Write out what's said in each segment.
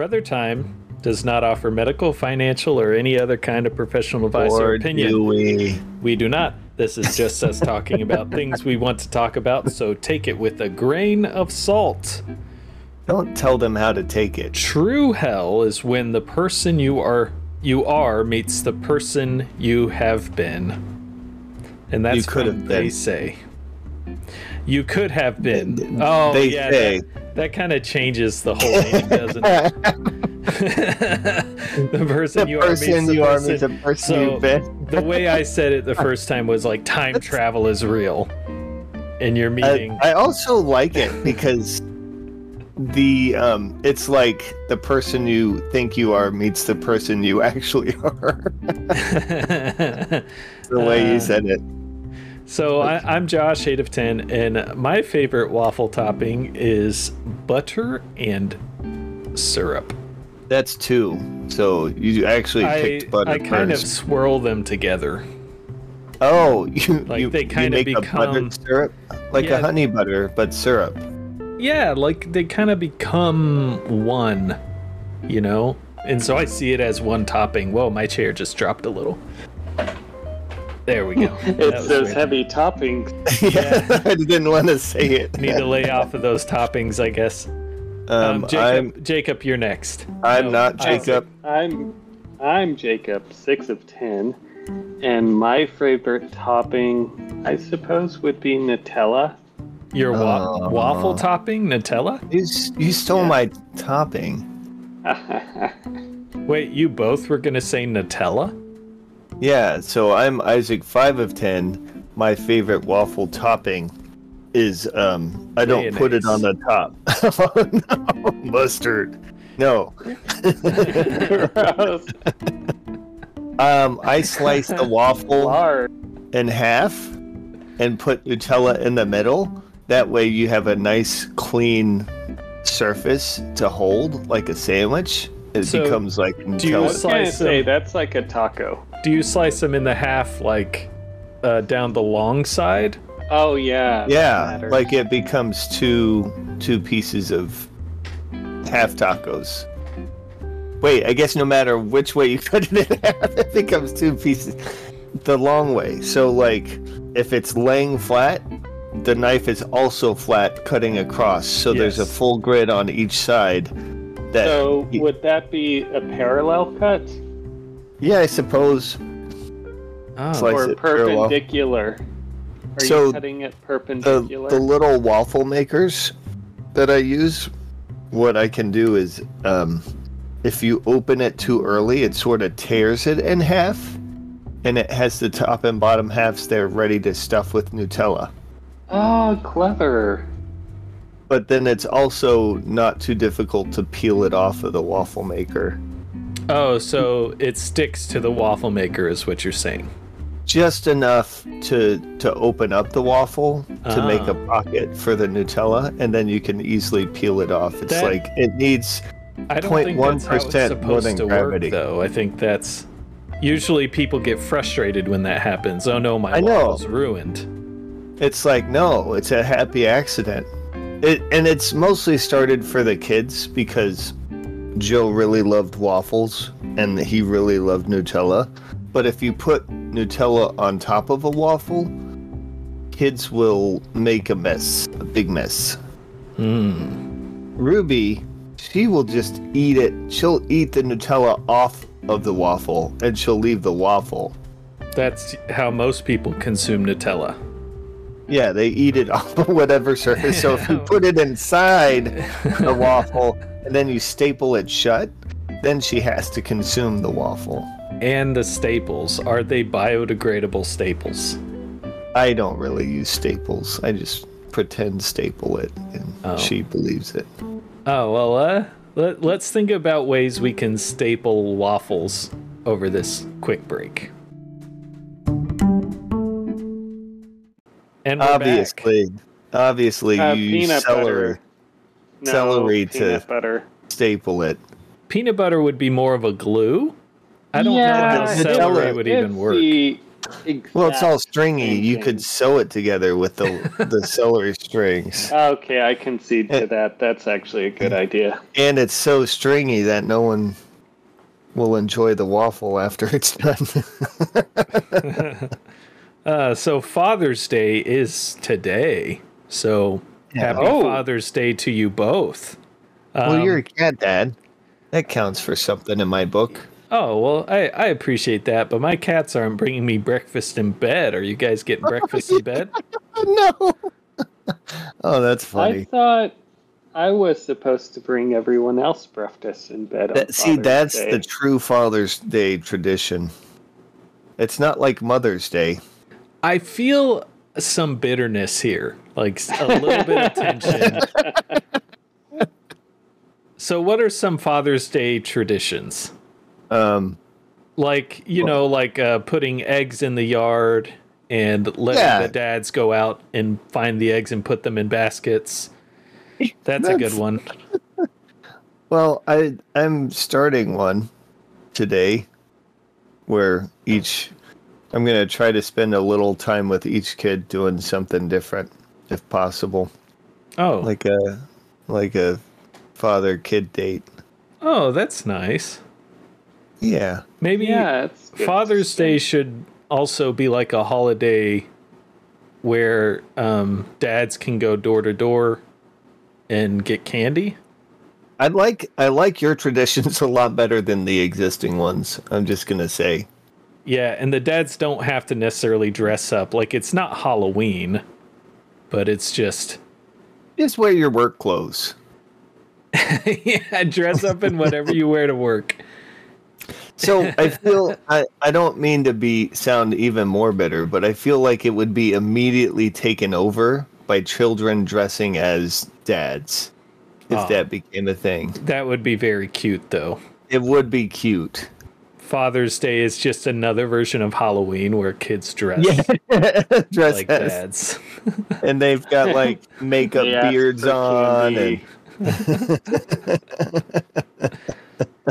Brother Time does not offer medical, financial, or any other kind of professional advice or, Or opinion. do we? We do not. This is just us talking about things we want to talk about, so take it with a grain of salt. Don't tell them how to take it. True hell is when the person you are you are meets the person you have been. And that's You could what have they say. You could have been. Oh, They yeah. say. That, that kind of changes the whole meaning, doesn't it? the person The you are meets person the you are person. the person so you've been. the way I said it the first time was like time travel is real. And you're I, meeting I also like it because the um it's like the person you think you are meets the person you actually are. the way Uh, you said it. So I, I'm Josh, eight of ten, and my favorite waffle topping is butter and syrup. That's two. So you actually I, picked butter I kind of swirl them together. Oh, you Like, you, they you kinda make a butter become- syrup like Yeah. a honey butter, but syrup. Yeah, like they kind of become one, you know. And so I see it as one topping. Whoa, my chair just dropped a little. There we go. That It's those weird. heavy toppings. yeah, I didn't want to say it. Need to lay off of those toppings, I guess. Um, Um, Jacob, I'm Jacob, you're next. I'm No, not Jacob. I'm I'm Jacob, six of ten, and my favorite topping, I suppose, would be Nutella. Your wa- Oh. waffle topping, Nutella? You, you stole Yeah. my topping. Wait, you both were gonna say Nutella? Yeah, so I'm Isaac, five of ten. My favorite waffle topping is um I don't put it on the top. oh, no, mustard. No. Um I slice the waffle Lard. in half and put Nutella in the middle. That way you have a nice clean surface to hold like a sandwich. It So, becomes like you I Nutella. was gonna Slice say them. that's like a taco. Do you slice them in the half, like uh, down the long side? Oh yeah. Yeah, like it becomes two two pieces of half tacos. Wait, I guess no matter which way you cut it in half, it becomes two pieces. The long way. So like if it's laying flat, the knife is also flat cutting across. So there's a full grid on each side. That So y- would that be a parallel cut yeah, I suppose. Oh, Slice or it perpendicular? Are So you cutting it The perpendicular? the little waffle makers that I use, what I can do is um if you open it too early, it sort of tears it in half, and it has the top and bottom halves there ready to stuff with Nutella. Oh, clever. But then it's also not too difficult to peel it off of the waffle maker. Oh, so it sticks to the waffle maker, is what you're saying? Just enough to to open up the waffle to make a Ah. pocket for the Nutella, and then you can easily peel it off. It's That- like it needs I don't think that's how it's 0.1% more than to gravity. work, though. I think that's usually people get frustrated when that happens. Oh no, my I know. waffle's ruined. It's like no, it's a happy accident. It and it's mostly started for the kids because Joe really loved waffles and he really loved Nutella. But if you put Nutella on top of a waffle, kids will make a mess, a big mess. Hmm. Ruby, she will just eat it. She'll eat the Nutella off of the waffle and she'll leave the waffle. That's how most people consume Nutella. Yeah, they eat it off of whatever surface. So if you put it inside the waffle and then you staple it shut, then she has to consume the waffle. And the staples are they biodegradable staples? I don't really use staples. I just pretend staple it and Oh. she believes it. Oh well, uh, let, let's think about ways we can staple waffles over this quick break. And we're back. obviously, obviously Uh, you use peanut celery, butter. No, Celery to- butter. staple it. peanut butter would be more of a glue. I don't Yeah, know how celery it's would even work. the Well, it's all stringy. You could sew it together with the the celery strings, Okay, I concede to that. That's actually a good idea. and it's so stringy that no one will enjoy the waffle after it's done. Uh, so Father's Day is today. So happy Oh. Father's Day to you both. well, Um, you're a cat dad. That counts for something in my book. Oh well, I, I appreciate that, but my cats aren't bringing me breakfast in bed. Are you guys getting breakfast in bed? no. oh, that's funny. I thought I was supposed to bring everyone else breakfast in bed. On That, see, that's Day. the true Father's Day tradition. It's not like Mother's Day. I feel some bitterness here, like a little bit of tension. so, what are some Father's Day traditions? Um, Like you know, like uh, putting eggs in the yard and letting Yeah. the dads go out and find the eggs and put them in baskets. That's a good one. well, I I'm starting one today, where each I'm gonna try to spend a little time with each kid doing something different, if possible, Oh, like a like a father kid date. oh, that's nice. Yeah, Maybe yeah, it's good. Father's Day should also be like a holiday where um, dads can go door to door and get candy. I like I like your traditions a lot better than the existing ones. I'm just gonna say. Yeah, and the dads don't have to necessarily dress up. Like it's not Halloween, but it's just Just wear your work clothes. yeah, dress up in whatever you wear to work. So I feel I, I don't mean to be sound even more bitter, but I feel like it would be immediately taken over by children dressing as dads if Oh. that became a thing. That would be very cute though. It would be cute. Father's Day is just another version of Halloween where kids dress Dress like as, dads. and they've got like makeup They ask beards on and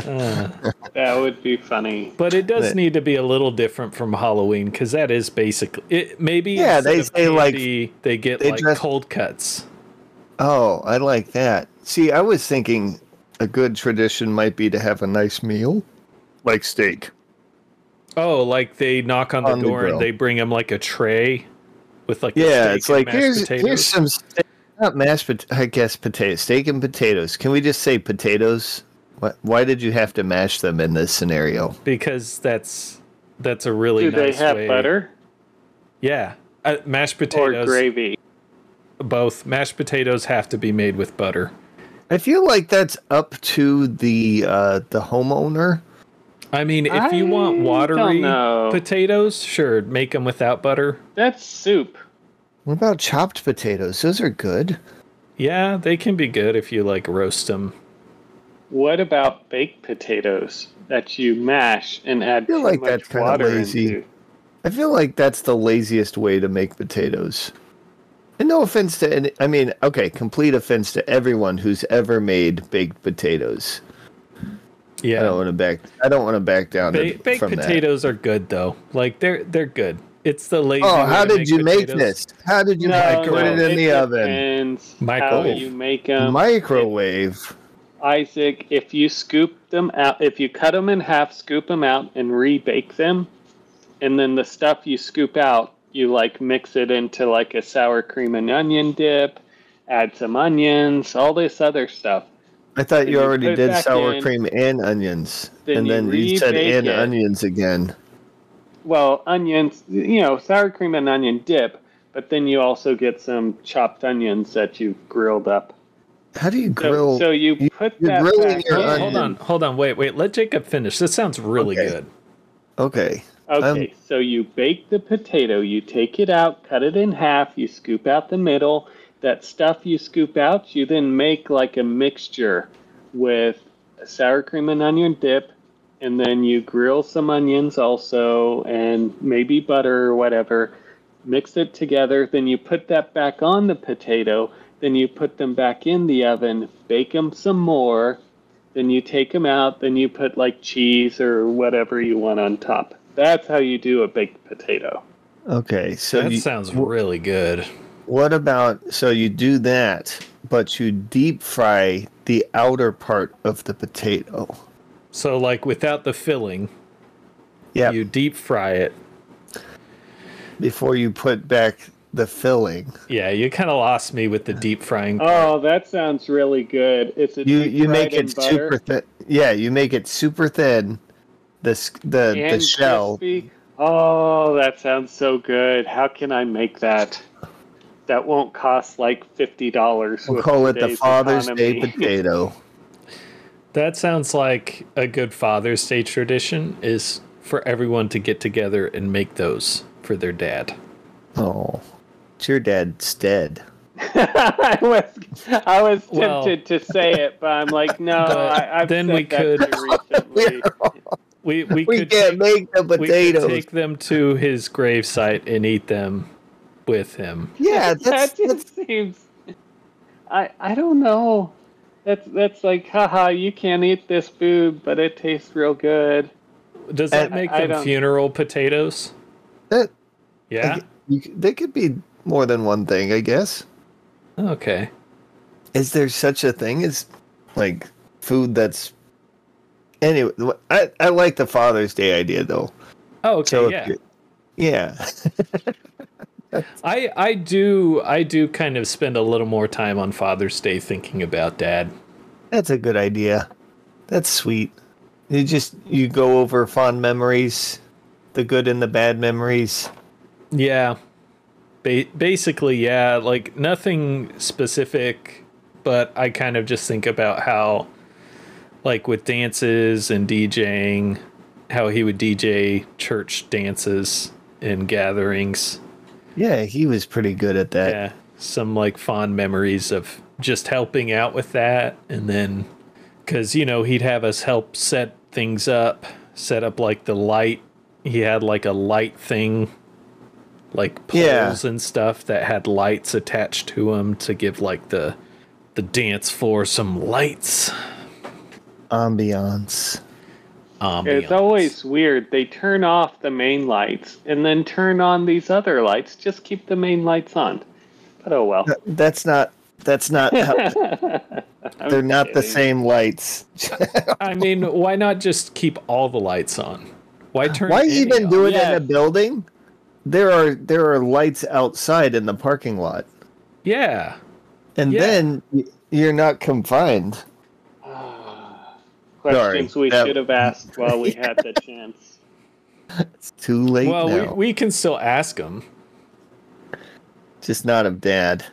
Uh, That would be funny. But it does That- need to be a little different from Halloween because that is basically it. Maybe Yeah, they of say, like, they get they like dress- cold cuts. Oh, I like that. See, I was thinking a good tradition might be to have a nice meal, like steak. Oh, like they knock on the On the door grill. and they bring him like a tray with like a Yeah, steak it's and like mashed here's potatoes. here's some steak, not mashed, pot- I guess potatoes, steak and potatoes. Can we just say potatoes? Why, why did you have to mash them in this scenario? because that's that's a really Do they have way. butter Yeah, uh, mashed or potatoes. gravy? Both mashed potatoes have to be made with butter. I feel like that's up to the uh, the homeowner. I mean, if you want watery potatoes, sure, make them without butter. That's soup. What about chopped potatoes? Those are good. Yeah, they can be good if you like roast them. What about baked potatoes that you mash and add I feel too like much that's kinda lazy. into? I feel like that's the laziest way to make potatoes. And no offense to any, I mean, okay, complete offense to everyone who's ever made baked potatoes. I Yeah, don't want to back. I don't want to back down to, baked from potatoes are good though. Like they're they're good. It's the lazy. Oh, how did you make this? How did you No, put no, it in the oven? depends How Microwave. you make them, Microwave. Isaac? If you scoop them out, if you cut them in half, scoop them out, and rebake them, and then the stuff you scoop out, you like mix it into like a sour cream and onion dip, add some onions, all this other stuff. I thought you you already did sour in, cream and onions, then and you then you said rebake and it. onions again. Well, onions, you know, sour cream and onion dip, but then you also get some chopped onions that you've grilled up. How do you grill? so you you- put you're that grilling back your Hold, in. hold on, hold on, wait, wait. Let Jacob finish. This sounds really Okay. good. okay. Okay, Um, so you bake the potato, you take it out, cut it in half, you scoop out the middle. That stuff you scoop out, you then make like a mixture with a sour cream and onion dip, and then you grill some onions also, and maybe butter or whatever. Mix it together, then you put that back on the potato, then you put them back in the oven, bake them some more, then you take them out, then you put like cheese or whatever you want on top. That's how you do a baked potato. Okay, so that you, sounds really good. What about so you do that, but you deep fry the outer part of the potato? So, like without the filling, Yeah, you deep fry it. before you put back the filling. Yeah, you kind of lost me with the deep frying. Oh, that sounds really good. It's a You deep you make it super thin. Yeah, you make it super thin. The s- the the shell. crispy. Oh, that sounds so good. How can I make that? That won't cost like fifty dollars. We'll call it the Father's Day potato. That sounds like a good Father's Day tradition is for everyone to get together and make those for their dad. Oh, it's your dad's dead. I was I was tempted Well- to say it, but I'm like, no. I, I've then said we that could- recently. We we, We could can't take, make the we could take them to his gravesite and eat them with him. yeah, that's, that that's just seems. I I don't know. That's that's like, haha, you can't eat this food, but it tastes real good. Does that I- make I them don't- funeral potatoes? that. Yeah. You, they could be more than one thing, I guess. Okay. Is there such a thing as like food that's anyway? I I like the Father's Day idea though. Oh, okay. So yeah. yeah, I I do I do kind of spend a little more time on Father's Day thinking about Dad. that's a good idea. That's sweet. You just you go over fond memories, the good and the bad memories. Yeah. Ba- basically, yeah, like nothing specific, but I kind of just think about how, like with dances and DJing, how he would DJ church dances and gatherings. Yeah, he was pretty good at that. Yeah. Some like fond memories of just helping out with that. And then, because, you know, he'd have us help set things up, set up like the light. He had like a light thing, like poles Yeah. and stuff that had lights attached to them to give like the the dance floor some lights. Ambiance. Ambiance. It's always weird. They turn off the main lights and then turn on these other lights. Just keep the main lights on. But oh well. That's not. That's not. How, they're not the same lights. I mean, why not just keep all the lights on? Why turn? Why even off? do it in a building? There are there are lights outside in the parking lot, Yeah. and Yeah. then you're not confined. Questions Sorry, we that- should have asked while we had the chance. It's too late Well, we, now. we can still ask them. Just not of dad.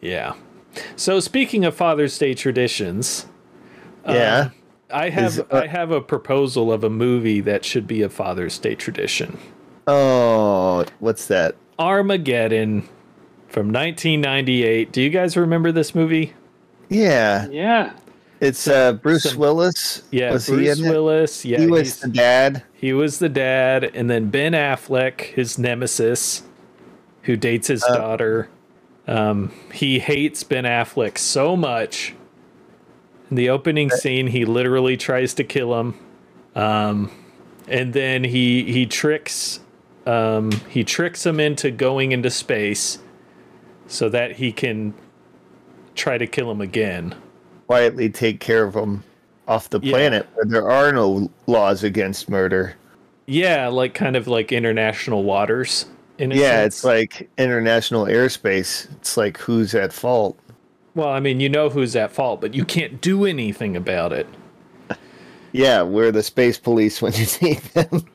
Yeah. So speaking of Father's Day traditions, Yeah. I have Is, uh, I have a proposal of a movie that should be a Father's Day tradition. Oh, what's that? Armageddon from 1998. Do you guys remember this movie? Yeah, Yeah. It's uh Bruce Some- Willis. Yeah, was Bruce he in it? Willis. Yeah, he was the dad. he was the dad, and then Ben Affleck, his nemesis, who dates his Uh, daughter. Um, he hates Ben Affleck so much. In the opening scene, he literally tries to kill him, um, and then he he tricks um, he tricks him into going into space, so that he can try to kill him again. Quietly take care of them off the Yeah. planet where there are no laws against murder. Yeah, like kind of like international waters. In a Yeah, sense. it's like international airspace. It's like who's at fault. Well, I mean, you know who's at fault, but you can't do anything about it. Yeah, we're the space police when you need them.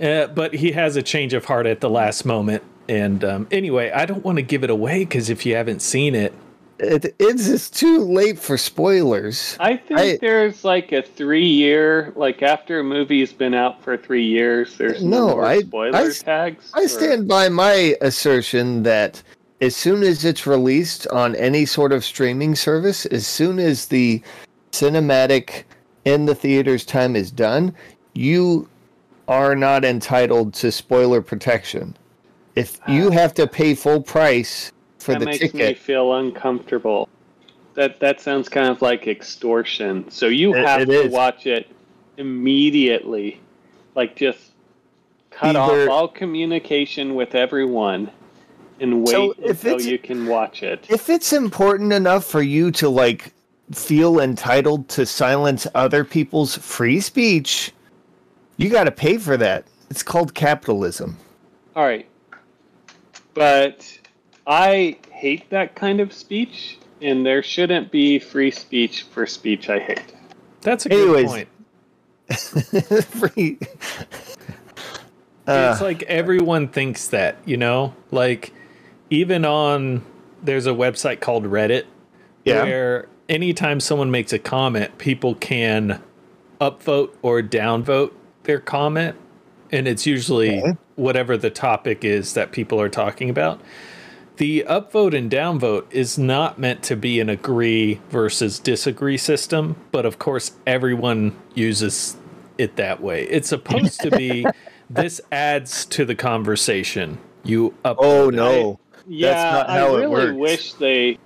Uh, but he has a change of heart at the last moment. And um, anyway, I don't want to give it away because if you haven't seen it, It, it's just too late for spoilers. I think I- there's like a three year, like after a movie's been out for three years, there's no, No, I- spoiler I- tags. I or- stand by my assertion that as soon as it's released on any sort of streaming service, as soon as the cinematic in the theater's time is done, you are not entitled to spoiler protection. If you ah. have to pay full price for that the makes me feel uncomfortable. That that sounds kind of like extortion. So you It- have it to is. watch it immediately Like just cut Either- off all communication with everyone and wait So if until you can watch it. If it's important enough for you to like feel entitled to silence other people's free speech, you got to pay for that. It's called capitalism. All right. But I hate that kind of speech, and there shouldn't be free speech for speech I hate. That's a good point. free. it's Uh, like everyone thinks that, you know? Like even on there's a website called Reddit yeah. where anytime someone makes a comment, people can upvote or downvote their comment and it's usually Okay. whatever the topic is that people are talking about. The upvote and downvote is not meant to be an agree versus disagree system, but of course everyone uses it that way. It's supposed to be this adds to the conversation. You upvote Oh it. no. Yeah, not I how it really works. wish they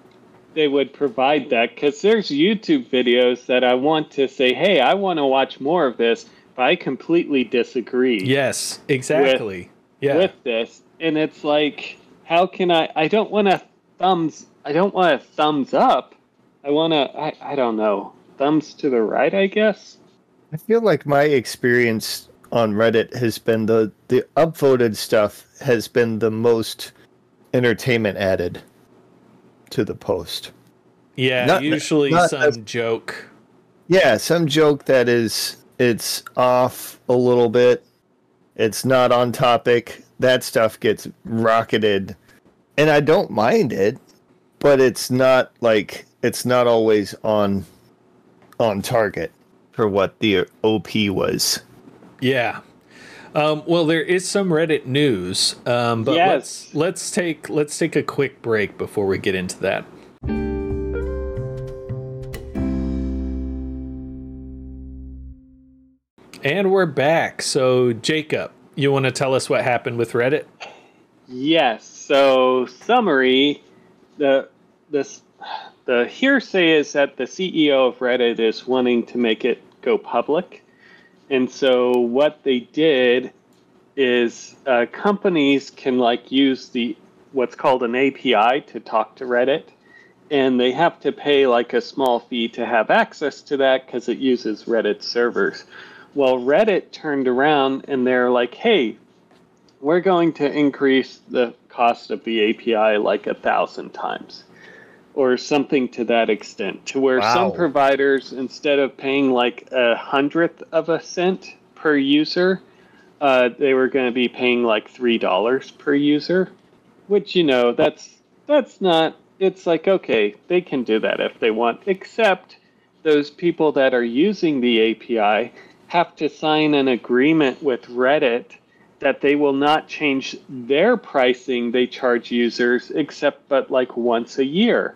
they would provide that because there's YouTube videos that I want to say, hey, I want to watch more of this, but I completely disagree Yes, exactly. yeah. with this, and it's like, how can I? I don't want to thumbs. I don't want a thumbs up. I want to. I, I don't know. Thumbs to the right, I guess. I feel like my experience on Reddit has been the the upvoted stuff has been the most entertainment added to the post. yeah, not- usually not some as- joke. Yeah, some joke that is it's off a little bit. It's not on topic. That stuff gets rocketed. And I don't mind it, but it's not like it's not always on on target for what the OP was. Yeah. Um, well, there is some Reddit news, um, but Yes. let's let's take let's take a quick break before we get into that. And we're back. So, Jacob, you want to tell us what happened with Reddit? Yes. So summary, the this the hearsay is that the CEO of Reddit is wanting to make it go public, and so what they did is uh, companies can like use the what's called an API to talk to Reddit, and they have to pay like a small fee to have access to that because it uses Reddit servers. Well, Reddit turned around and they're like, hey, we're going to increase the cost of the API like a thousand times or something to that extent to where some providers instead of paying like a hundredth of a cent per user uh, they were going to be paying like three dollars per user which you know that's that's not it's like okay they can do that if they want except those people that are using the api have to sign an agreement with reddit that they will not change their pricing they charge users except but like once a year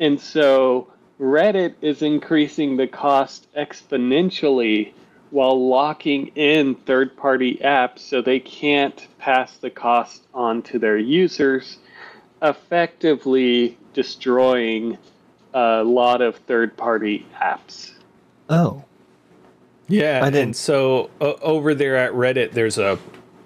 and so reddit is increasing the cost exponentially while locking in third party apps so they can't pass the cost on to their users, effectively destroying a lot of third party apps. Oh. Yeah, I didn't- and so o over there at Reddit, there's a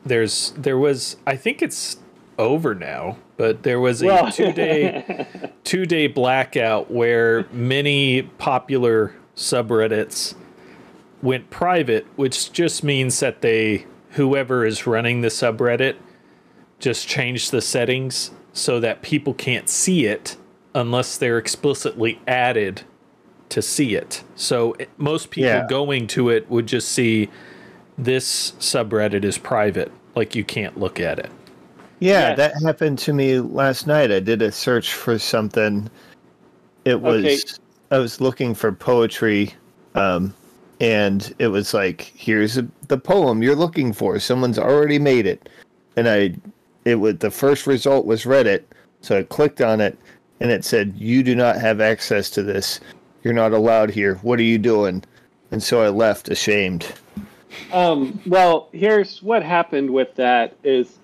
there's there was I think it's over now, but there was a Well- two day two day blackout where many popular subreddits went private, which just means that they whoever is running the subreddit just changed the settings so that people can't see it unless they're explicitly added to see it. So it- most people Yeah. going to it would just see this subreddit is private, like you can't look at it. Yeah, Yes. that happened to me last night. I did a search for something. It was Okay. I was looking for poetry, um, and it was like, "Here's a, the poem you're looking for. Someone's already made it." And I, it was the first result was Reddit, so I clicked on it, and it said, "You do not have access to this. You're not allowed here. What are you doing?" And so I left, ashamed. Um, well, here's what happened with that is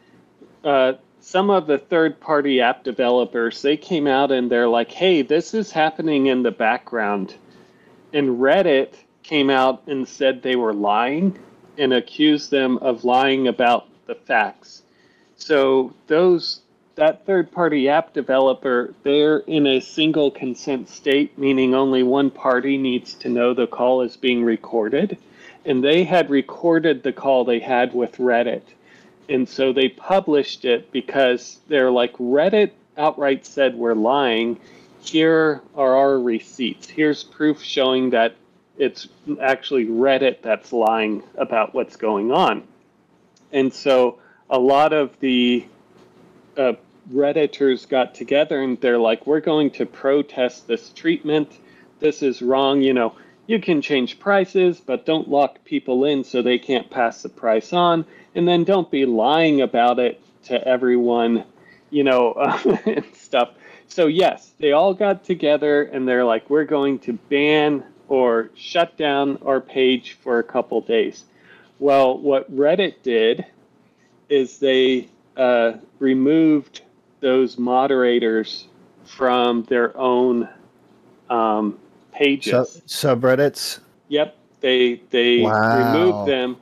uh, some of the third party app developers they came out and they're like, "Hey, this is happening in the background," and Reddit came out and said they were lying and accused them of lying about the facts. So those that third party app developer, they're in a single consent state, meaning only one party needs to know the call is being recorded. And they had recorded the call they had with Reddit. And so they published it because they're like, Reddit outright said we're lying. Here are our receipts. Here's proof showing that it's actually Reddit that's lying about what's going on. And so a lot of the uh, Redditors got together and they're like, we're going to protest this treatment. This is wrong. You know, you can change prices, but don't lock people in so they can't pass the price on. And then don't be lying about it to everyone, you know, and stuff. So, yes, they all got together and they're like, we're going to ban or shut down our page for a couple days. Well, what Reddit did is they uh, removed those moderators from their own um, pages. Sub- subreddits. Yep, they they Wow. removed them,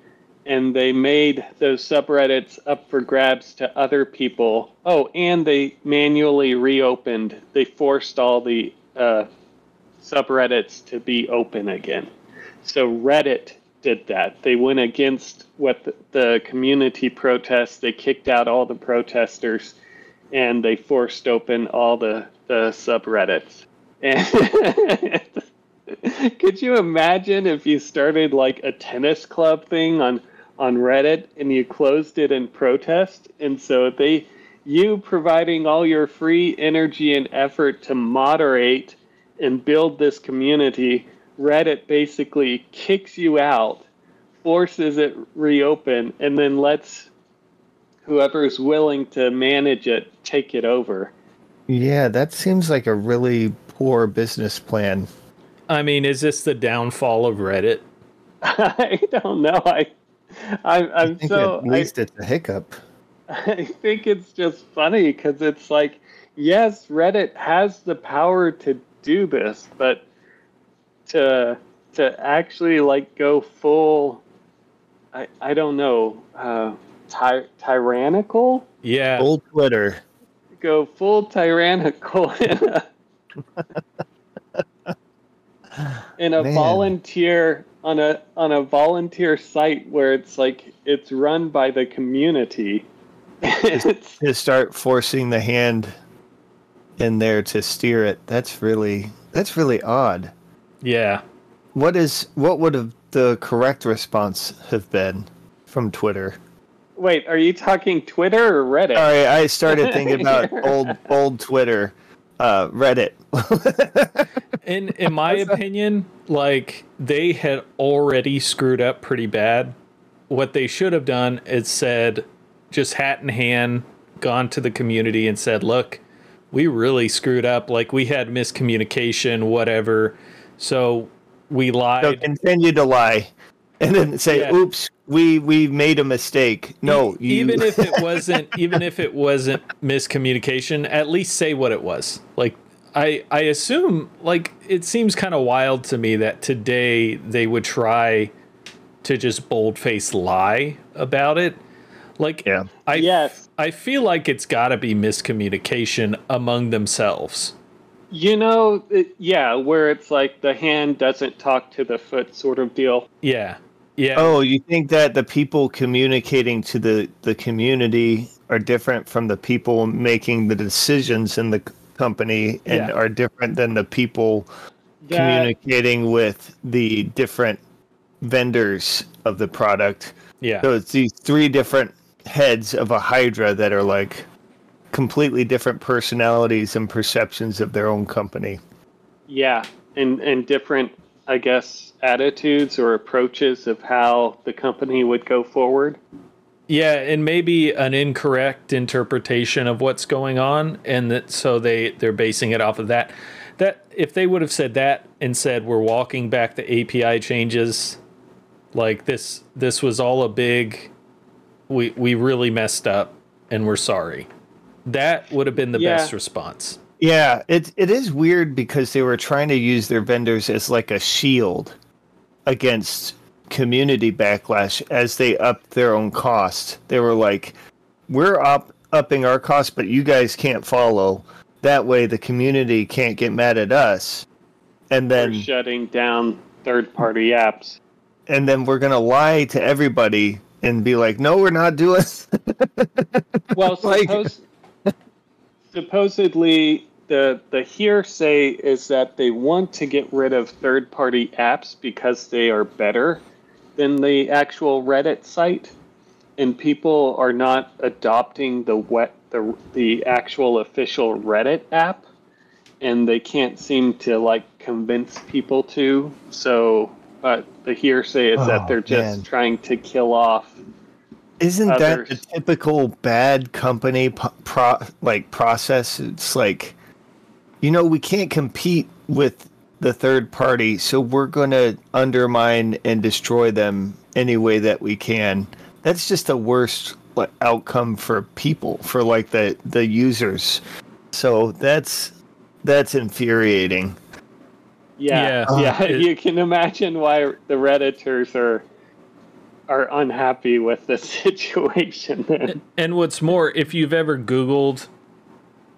and they made those subreddits up for grabs to other people. Oh, and they manually reopened. They forced all the uh, subreddits to be open again. So Reddit did that. They went against what the, the community protests. They kicked out all the protesters, and they forced open all the the subreddits. And could you imagine if you started like a tennis club thing on on Reddit and you closed it in protest? And so they you providing all your free energy and effort to moderate and build this community, Reddit basically kicks you out, forces it reopen, and then lets whoever's willing to manage it take it over. Yeah, that seems like a really poor business plan. I mean, is this the downfall of Reddit? I don't know. I, I I I'm think so. at least it's a hiccup. I, I think it's just funny because it's like, yes, Reddit has the power to do this, but to to actually like go full, I I don't know, uh, ty- tyrannical, Yeah. Old Twitter. go full tyrannical in a, in a Man. volunteer on a on a volunteer site where it's like it's run by the community. To start forcing the hand in there to steer it. That's really that's really odd. Yeah. What is what would have the correct response have been from Twitter? wait, are you talking Twitter or Reddit? Sorry, I started thinking about old old Twitter, uh, Reddit. In in my opinion, like they had already screwed up pretty bad. What they should have done is said, just hat in hand, gone to the community and said, "Look, we really screwed up. Like we had miscommunication, whatever. So we lie. so continue to lie, and then say, Yeah. "Oops, we we made a mistake." No, E- you, even if it wasn't even if it wasn't miscommunication at least say what it was like i i assume like it seems kind of wild to me that today they would try to just boldface lie about it like Yeah. i Yes. i feel like it's got to be miscommunication among themselves You know, it, yeah, where it's like the hand doesn't talk to the foot sort of deal. yeah yeah Oh, you think that the people communicating to the, the community are different from the people making the decisions in the company and Yeah. are different than the people That- communicating with the different vendors of the product. yeah So it's these three different heads of a hydra that are like completely different personalities and perceptions of their own company. Yeah, and and different, I guess, attitudes or approaches of how the company would go forward. Yeah, and maybe an incorrect interpretation of what's going on, and that so they they're basing it off of that. That if they would have said that and said we're walking back the API changes, like this this was all a big, we we really messed up and we're sorry. That would have been the Yeah. best response. Yeah, it it is weird because they were trying to use their vendors as like a shield against community backlash as they upped their own cost. They were like, "We're up upping our cost, but you guys can't follow. That way, the community can't get mad at us." And They're then, shutting down third-party apps. and then we're gonna lie to everybody and be like, "No, we're not doing." Well, Like- suppose, supposedly the the hearsay is that they want to get rid of third-party apps because they are better than the actual Reddit site, and people are not adopting the wet the the actual official Reddit app, and they can't seem to like convince people to. So, but the hearsay is Oh, that they're just man. trying to kill off Isn't that the typical bad company po- pro- like process? It's like, you know, we can't compete with the third party, so we're going to undermine and destroy them any way that we can. That's just the worst like, outcome for people, for like the the users. So that's that's infuriating. Yeah, Yeah. yeah. It- uh, you can imagine why the redditors are are unhappy with the situation. Then. And what's more, if you've ever Googled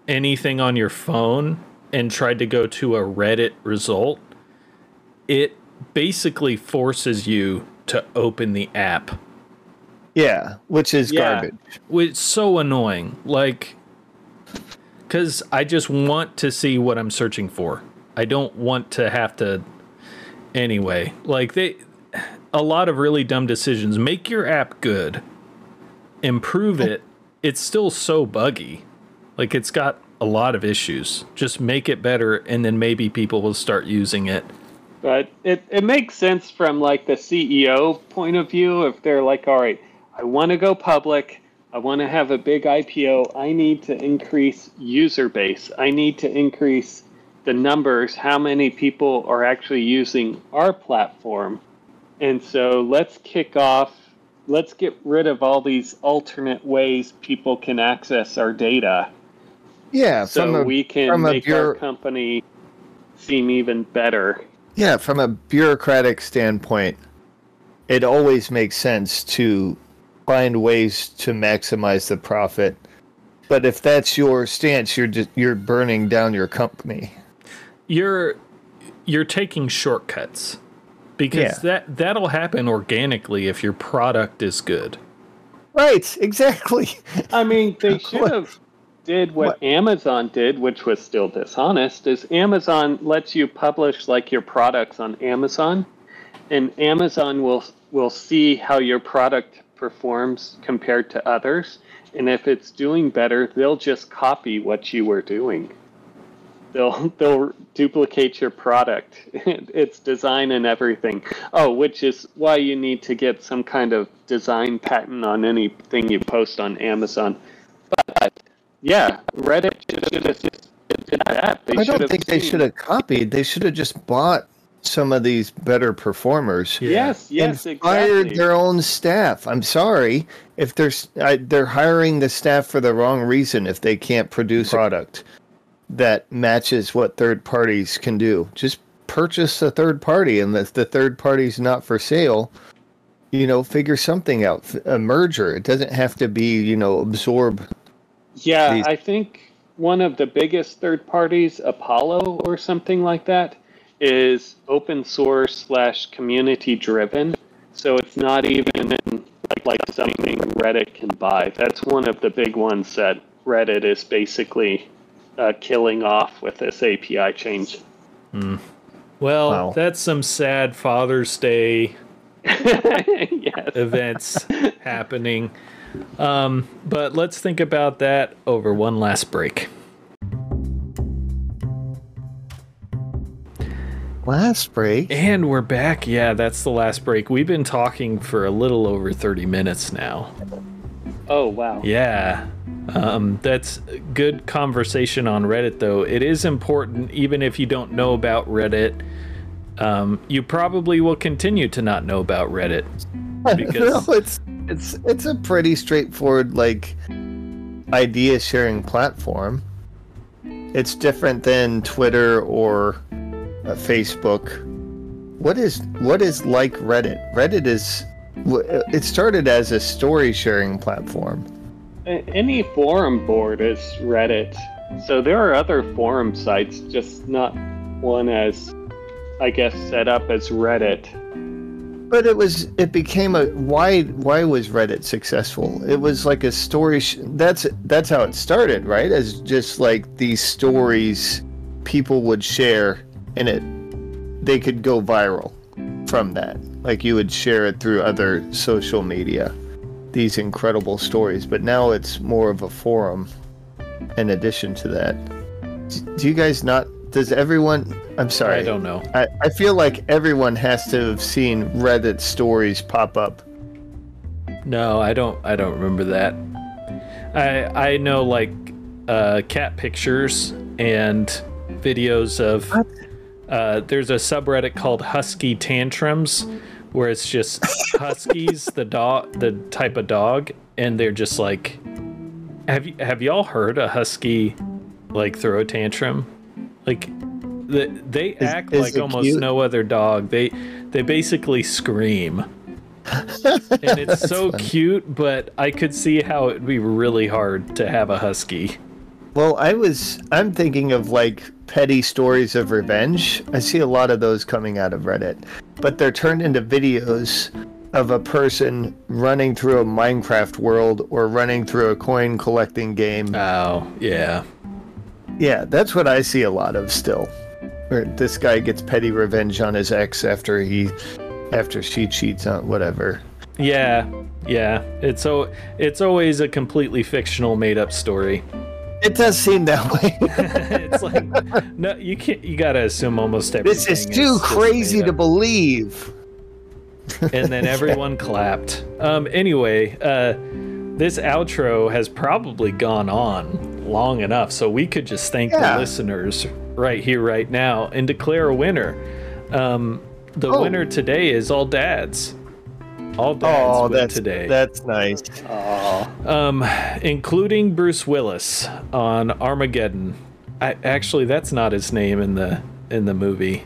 anything on your phone and tried to go to a Reddit result, it basically forces you to open the app. Yeah, which is Yeah. garbage. It's so annoying. Like, because I just want to see what I'm searching for. I don't want to have to. Anyway, like, they. A lot of really dumb decisions. Make your app good, improve it. It's still so buggy. Like, it's got a lot of issues. Just make it better, and then maybe people will start using it. But it, it makes sense from like the CEO point of view if they're like, all right, I want to go public. I want to have a big IPO. I need to increase user base. I need to increase the numbers, how many people are actually using our platform. And so let's kick off, let's get rid of all these alternate ways people can access our data Yeah, so from a we can from a make our company seem even better. Yeah, from a bureaucratic standpoint, it always makes sense to find ways to maximize the profit. But if that's your stance, you're just you're burning down your company. you're you're taking shortcuts because Yeah. that that'll happen organically if your product is good. Right, exactly. I mean, they should have did what, what- Amazon did, which was still dishonest. Is Amazon lets you publish like your products on Amazon, and Amazon will will see how your product performs compared to others, and if it's doing better, they'll just copy what you were doing. They'll they'll duplicate your product, its design and everything. Oh, which is why you need to get some kind of design patent on anything you post on Amazon. But yeah, Reddit should have just did that. They I don't have think they should have copied. They should have just bought some of these better performers. Yes, yes, and exactly. fired their own staff. I'm sorry if they're s- I, they're hiring the staff for the wrong reason. If they can't produce a product that matches what third parties can do, just purchase a third party, and if the third party's not for sale, you know, figure something out. A merger. It doesn't have to be you know absorb. Yeah, these- I think one of the biggest third parties, Apollo or something like that, is open source slash community driven. So it's not even like like something Reddit can buy. That's one of the big ones that Reddit is basically uh, killing off with this API change. Well, Wow. that's some sad Father's Day yes. events happening. Um, but let's think about that over one last break. Last break. And we're back. Yeah, that's the last break. We've been talking for a little over 30 minutes now. Oh wow. Yeah. Um, that's good conversation on Reddit, though. It is important, even if you don't know about Reddit. Um, you probably will continue to not know about Reddit. Because- no, it's it's it's a pretty straightforward like idea sharing platform. It's different than Twitter or uh, Facebook, what is what is like Reddit? Reddit is it started as a story sharing platform. Any forum board is Reddit. So there are other forum sites, just not one as, I guess, set up as Reddit. But it was it became a why why was Reddit successful? It was like a story. Sh- that's that's how it started, right? As just like these stories people would share, and it they could go viral from that. Like you would share it through other social media. These incredible stories, but now it's more of a forum. In addition to that, do you guys not does everyone i'm sorry I don't know. I, I feel like everyone has to have seen reddit stories pop up No, I don't. I don't remember that. I I know like uh, cat pictures and videos of. Uh, there's a subreddit called Husky Tantrums, where it's just huskies, the dog, the type of dog, and they're just like. Have you have y'all heard a husky like throw a tantrum? Like the, they act is like almost cute? no other dog. They they basically scream and it's so funny. cute, but I could see how it would be really hard to have a husky. Well i was i'm thinking of like petty stories of revenge i see a lot of those coming out of reddit but they're turned into videos of a person running through a minecraft world or running through a coin collecting game Oh, yeah. Yeah, that's what I see a lot of still. Where this guy gets petty revenge on his ex after he after she cheats on whatever. Yeah. Yeah. It's so it's always a completely fictional made up story. It does seem that way. it's like no you can't you gotta assume almost everything. this is too just crazy to believe. and then everyone clapped. Um anyway, uh this outro has probably gone on long enough, so we could just thank Yeah. the listeners right here, right now, and declare a winner. Um, the Oh. winner today is all dads. All dads Oh, win that's today, that's nice. Aw. um, including Bruce Willis on Armageddon. I, actually, that's not his name in the in the movie,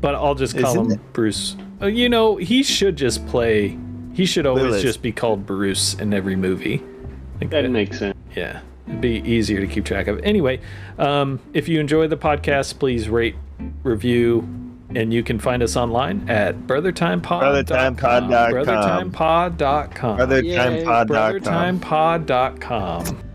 but I'll just call Isn't him Bruce. Uh, you know, he should just play. He should always Willis. just be called Bruce in every movie. Like That that- makes sense. yeah, it'd be easier to keep track of. Anyway, um, if you enjoy the podcast, please rate, review, and you can find us online at brothertimepod.com. Brothertimepod.com. Brothertimepod.com. Brothertimepod.com. Brothertimepod.com.